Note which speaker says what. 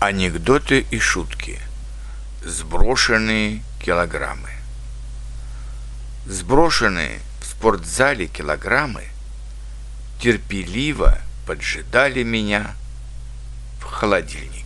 Speaker 1: Анекдоты и шутки. Сброшенные килограммы. Сброшенные в спортзале килограммы терпеливо поджидали меня в холодильнике.